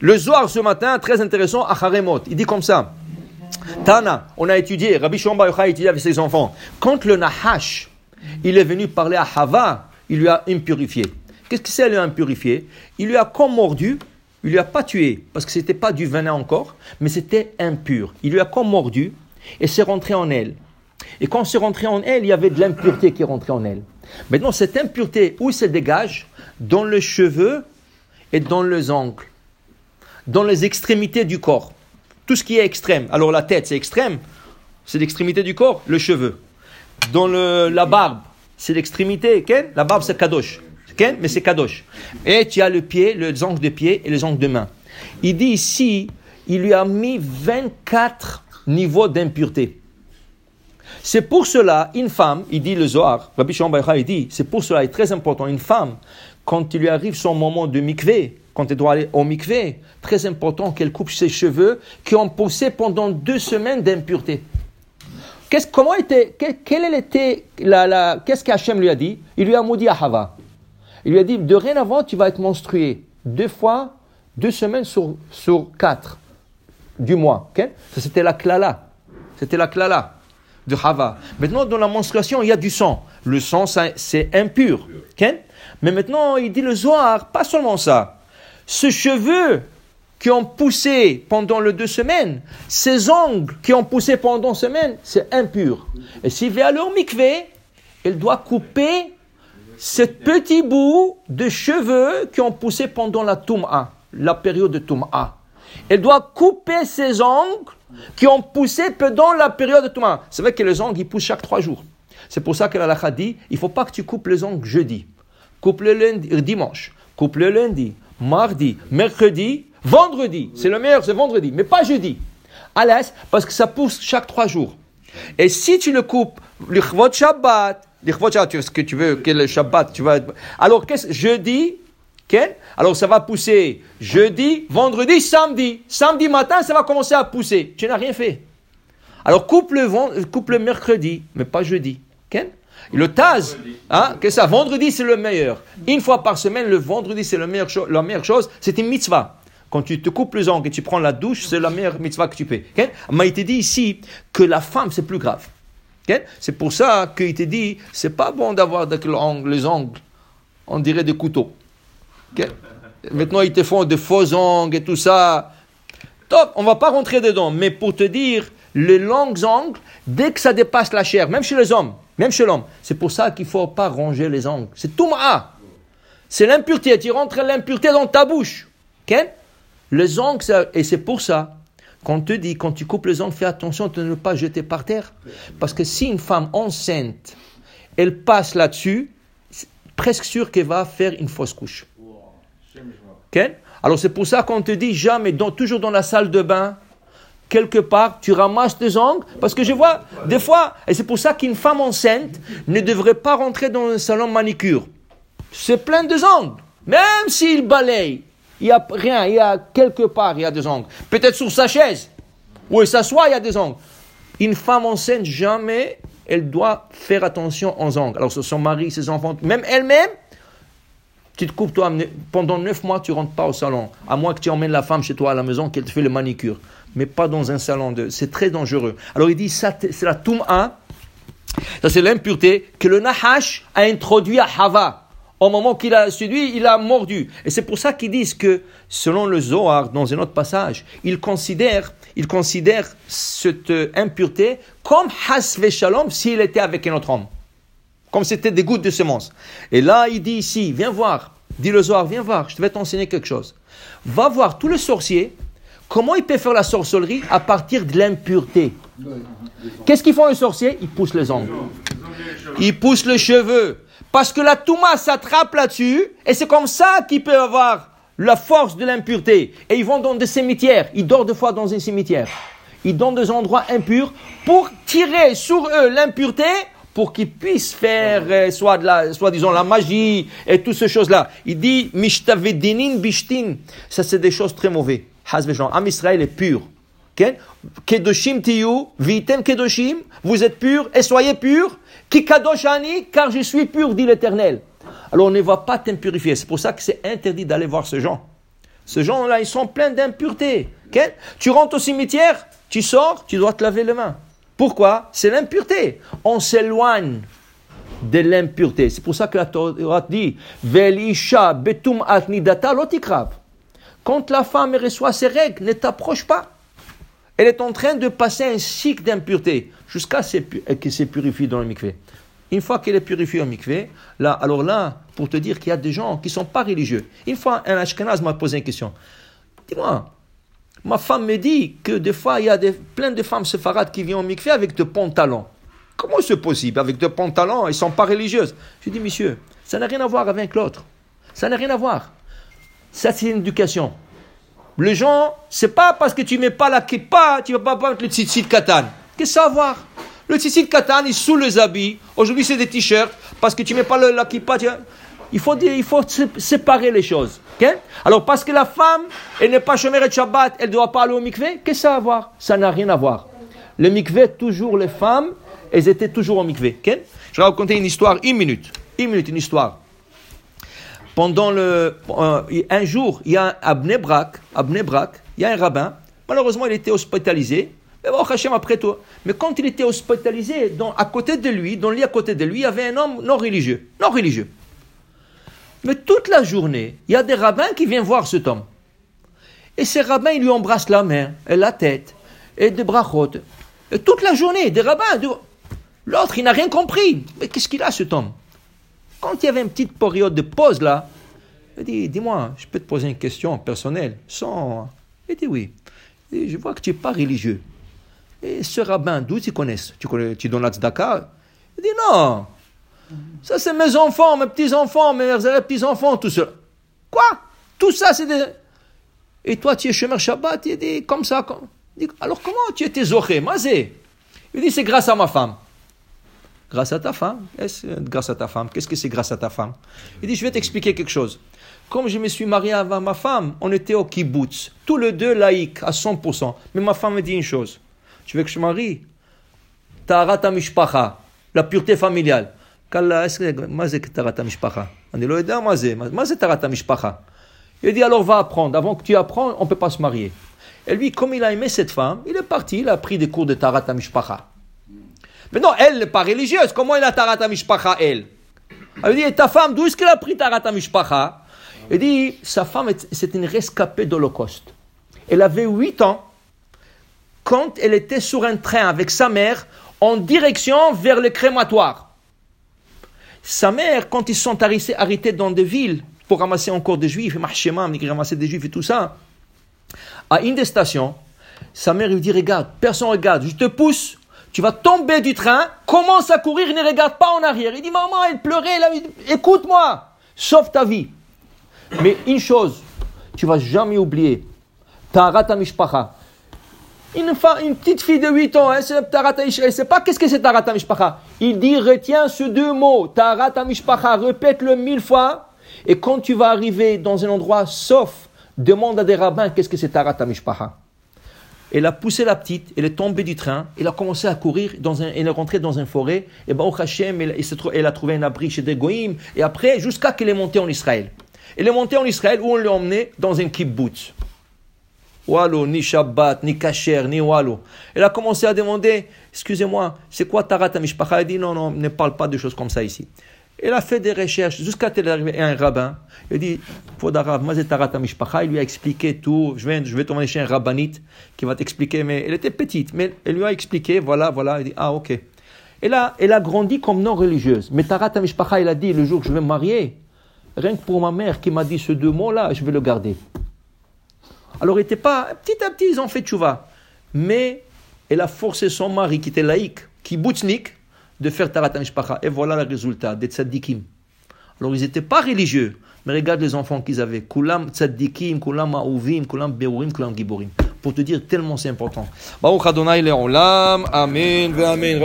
Le Zohar ce matin, très intéressant, à Haremot, il dit comme ça. Tana, on a étudié, Rabbi Shimon a étudié avec ses enfants. Quand le Nahash, il est venu parler à Hava, il lui a impurifié. Qu'est-ce que c'est lui impurifié? Il lui a comme mordu, il lui a pas tué, parce que c'était pas du venin encore, mais c'était impur. Il lui a comme mordu et c'est rentré en elle. Et quand c'est rentré en elle, il y avait de l'impureté qui est rentrée en elle. Maintenant, cette impureté, où se dégage? Dans les cheveux et dans les ongles, dans les extrémités du corps. Tout ce qui est extrême. Alors la tête, c'est extrême, c'est l'extrémité du corps, le cheveu. Dans la barbe, c'est l'extrémité, La barbe, c'est kadosh. Mais c'est kadosh. Et tu as le pied, les ongles de pied et les ongles de main. Il dit ici, il lui a mis 24 niveaux d'impureté. C'est pour cela, une femme, il dit le Zohar, Rabbi Shimon il dit, c'est pour cela, est très important, une femme, quand il lui arrive son moment de mikvé, quand elle doit aller au mikvé, très important qu'elle coupe ses cheveux qui ont poussé pendant deux semaines d'impureté. Qu'est-ce, comment était, qu'Hachem lui a dit? Il lui a maudit à Hava. Il lui a dit, de rien avant, tu vas être menstrué deux fois, deux semaines sur, quatre du mois. C'était la klala. C'était la klala de Hava. Maintenant, dans la menstruation, il y a du sang. Le sang, c'est impur. Mais maintenant, il dit le Zohar, pas seulement ça. Ce cheveu qui ont poussé pendant les deux semaines, ces ongles qui ont poussé pendant une semaine, c'est impur. Et s'il va aller au mikvé, il doit couper ce petit bout de cheveux qui ont poussé pendant la Toum'a, la période de Toum'a. Elle doit couper ses ongles qui ont poussé pendant la période de Toum'a. C'est vrai que les ongles, ils poussent chaque trois jours. C'est pour ça que la dit, il ne faut pas que tu coupes les ongles jeudi. Coupe le lundi, euh, dimanche. Coupe le lundi, mardi, mercredi, vendredi. C'est le meilleur, c'est vendredi, mais pas jeudi. À l'aise, parce que ça pousse chaque trois jours. Et si tu le coupes, le Shabbat, ce que tu veux, quel le Shabbat, tu vas. Alors, qu'est-ce jeudi, alors ça va pousser jeudi, vendredi, samedi. Samedi matin, ça va commencer à pousser. Tu n'as rien fait. Alors coupe le, coupe le mercredi, mais pas jeudi. Le Taz, hein, que ça, vendredi c'est le meilleur. Une fois par semaine, le vendredi c'est la meilleure, chose, c'est une mitzvah. Quand tu te coupes les ongles et tu prends la douche, c'est la meilleure mitzvah que tu fais. Mais il te dit ici que la femme c'est plus grave. C'est pour ça qu'il te dit, c'est pas bon d'avoir les ongles, on dirait des couteaux. Maintenant, ils te font de faux ongles et tout ça. Top, on va pas rentrer dedans. Mais pour te dire, les longs ongles, dès que ça dépasse la chair, même chez les hommes, même chez l'homme, c'est pour ça qu'il faut pas ronger les ongles. C'est tout C'est l'impureté. Tu rentres l'impureté dans ta bouche. Les ongles, et c'est pour ça qu'on te dit, quand tu coupes les ongles, fais attention de ne pas jeter par terre. Parce que si une femme enceinte, elle passe là-dessus, presque sûr qu'elle va faire une fausse couche. Alors c'est pour ça qu'on te dit jamais, toujours dans la salle de bain, quelque part, tu ramasses tes ongles, parce que je vois des fois, et c'est pour ça qu'une femme enceinte ne devrait pas rentrer dans un salon manicure. C'est plein de ongles. Même s'il balaye, il n'y a rien, il y a quelque part, il y a des ongles. Peut-être sur sa chaise, où elle s'assoit, il y a des ongles. Une femme enceinte, jamais, elle doit faire attention aux ongles. Alors, son mari, ses enfants, même elle-même, tu te coupes toi, pendant neuf mois, tu rentres pas au salon. À moins que tu emmènes la femme chez toi à la maison, qu'elle te fait le manicure. Mais pas dans un salon de. C'est très dangereux. Alors il dit, c'est la Toum'a. Ça, c'est l'impureté que le Nahash a introduit à Hava. Au moment qu'il a séduit, il a mordu. Et c'est pour ça qu'ils disent que, selon le Zohar, dans un autre passage, il considère, il considère cette impureté comme Hasve Shalom s'il était avec un autre homme comme c'était des gouttes de semences. Et là, il dit ici, viens voir, dit le Zohar, viens voir, je vais t'enseigner quelque chose. Va voir tous les sorciers, comment ils peuvent faire la sorcellerie à partir de l'impureté. Qu'est-ce qu'ils font les sorciers? Ils poussent les ongles. Ils poussent les cheveux. Parce que la Touma s'attrape là-dessus, et c'est comme ça qu'ils peuvent avoir la force de l'impureté. Et ils vont dans des cimetières. Ils dorment deux fois dans un cimetière. Ils donnent des endroits impurs pour tirer sur eux l'impureté pour qu'ils puissent faire euh, soit, de la, disons la magie et toutes ces choses-là. Il dit mishtavedinin bishtin. Ça, c'est des choses très mauvaises. Am Israël est pur. Kedoshim tiyu, vitem kedoshim, vous êtes purs et soyez purs. Ki kadoshani, car je suis pur, dit l'Éternel. Alors on ne va pas t'impurifier. C'est pour ça que c'est interdit d'aller voir ce gens. Ces gens-là, ils sont pleins d'impuretés. ok tu rentres au cimetière, tu sors, tu dois te laver les mains. Pourquoi? C'est l'impureté. On s'éloigne de l'impureté. C'est pour ça que la Torah dit Velisha betum atnidata lotikrav. Quand la femme reçoit ses règles, ne t'approche pas. Elle est en train de passer un cycle d'impureté jusqu'à ce qu'elle se purifie dans le mikvé. Une fois qu'elle est purifiée au mikvé, là, alors là, pour te dire qu'il y a des gens qui ne sont pas religieux. Une fois, un Ashkenaz m'a posé une question. Dis-moi, ma femme me dit que des fois, il y a plein de femmes séfarades qui viennent au mikvé avec des pantalons. Comment c'est possible Avec des pantalons, elles ne sont pas religieuses. Je dis, monsieur, ça n'a rien à voir avec l'autre. Ça n'a rien à voir. Ça, c'est une éducation. Les gens, c'est pas parce que tu mets pas la kippa, tu vas pas mettre le tzitzit katan. Qu'est-ce que à voir? Le tzitzit katan est sous les habits. Aujourd'hui, c'est des t-shirts. Parce que tu mets pas la kippa, il faut, il faut séparer les choses. Alors, parce que la femme, elle n'est pas chômeur et Shabbat, elle ne doit pas aller au mikvé, qu'est-ce que ça a à voir Ça n'a rien à voir. Le mikvé, toujours les femmes, elles étaient toujours au mikvé. Je vais raconter une histoire, une minute. Une minute, une histoire. Pendant le, euh, un jour, il y a à Bnebrak, à il y a un rabbin. Malheureusement, il était hospitalisé. Mais bon, Hachem après toi. Mais quand il était hospitalisé, dans, à côté de lui, dans le lit à côté de lui, il y avait un homme non religieux. Non religieux. Mais toute la journée, il y a des rabbins qui viennent voir cet homme. Et ces rabbins, ils lui embrassent la main et la tête et des bras hautes. Et toute la journée, des rabbins. L'autre, il n'a rien compris. Mais qu'est-ce qu'il a, cet homme Quand il y avait une petite période de pause là, il dit Dis-moi, je peux te poser une question personnelle Sans. Il dit Oui. je vois que tu n'es pas religieux. Et ce rabbin, d'où tu connais Tu, connais, tu donnes la Il dit Non. Ça, c'est mes enfants, mes petits-enfants, mes petits-enfants, tout ça. Quoi? Tout ça, c'est des. Et toi, tu es chemin Shabbat Il dit Comme ça. dit, Alors comment tu étais zoché Mazé Il dit C'est grâce à ma femme. Grâce à ta femme. Grâce à ta femme. Qu'est-ce que c'est grâce à ta femme? Il dit, je vais t'expliquer quelque chose. Comme je me suis marié avec ma femme, on était au kibbutz. Tous les deux laïcs, à 100%. Mais ma femme me dit une chose. Tu veux que je marie? Tarata mishpacha. La pureté familiale. Il dit alors va apprendre. Avant que tu apprennes, on ne peut pas se marier. Et lui, comme il a aimé cette femme, il est parti, il a pris des cours de Tarata Mishpacha. Mais non, elle n'est pas religieuse. Comment elle a Tarata Mishpacha, elle? Elle dit, ta femme, d'où est-ce qu'elle a pris Tarata Mishpacha? Elle dit, sa femme, c'est une rescapée d'Holocauste. Elle avait 8 ans quand elle était sur un train avec sa mère en direction vers le crématoire. Sa mère, quand ils sont arrêtés dans des villes pour ramasser encore des juifs, et ramasser des juifs et tout ça, à une des stations, sa mère lui dit, regarde, personne regarde, je te pousse, tu vas tomber du train, commence à courir, ne regarde pas en arrière. Il dit, maman, elle pleurait, écoute-moi, sauve ta vie. Mais une chose, tu vas jamais oublier, Tarata Mishpacha. Une, une petite fille de 8 ans, elle ne sait pas qu'est-ce que c'est Tarata Mishpacha. Il dit, retiens ces deux mots, Tarata Mishpacha, répète-le mille fois, et quand tu vas arriver dans un endroit sauf, demande à des rabbins qu'est-ce que c'est Tarata Mishpacha. Elle a poussé la petite, elle est tombée du train, elle a commencé à courir, dans un, elle est rentrée dans une forêt, et ben, au Hachem, elle, elle, a trouvé un abri chez des Goïm, et après, jusqu'à qu'elle est montée en Israël. Elle est montée en Israël où on l'a emmenée dans un kibbutz. Wallo, ni Shabbat, ni Kacher, ni Wallo. Elle a commencé à demander, excusez-moi, c'est quoi Tarat Mishpacha Elle dit, non, non, ne parle pas de choses comme ça ici. Elle a fait des recherches jusqu'à qu'elle est arrivée à un rabbin. Il dit, il lui a expliqué tout. Je vais, je vais t'emmener chez un rabbinite qui va t'expliquer. Mais elle était petite, mais elle lui a expliqué, voilà, voilà. Il dit, ah, ok. Elle a, elle a grandi comme non religieuse. Mais Tarat Mishpacha, il a dit, le jour que je vais me marier, rien que pour ma mère qui m'a dit ce deux mots-là, je vais le garder. Alors, il n'était pas, petit à petit, ils ont fait tchouva. Mais elle a forcé son mari, qui était laïque, qui boutznik, de faire Tarat. Et voilà le résultat des tzaddikim. Alors ils n'étaient pas religieux, mais regarde les enfants qu'ils avaient. Kulam tzaddikim, kulam ma'uvim, kulam beurim, kulam giborim. Pour te dire tellement c'est important. Baruch Adonai le'olam, amen, amen.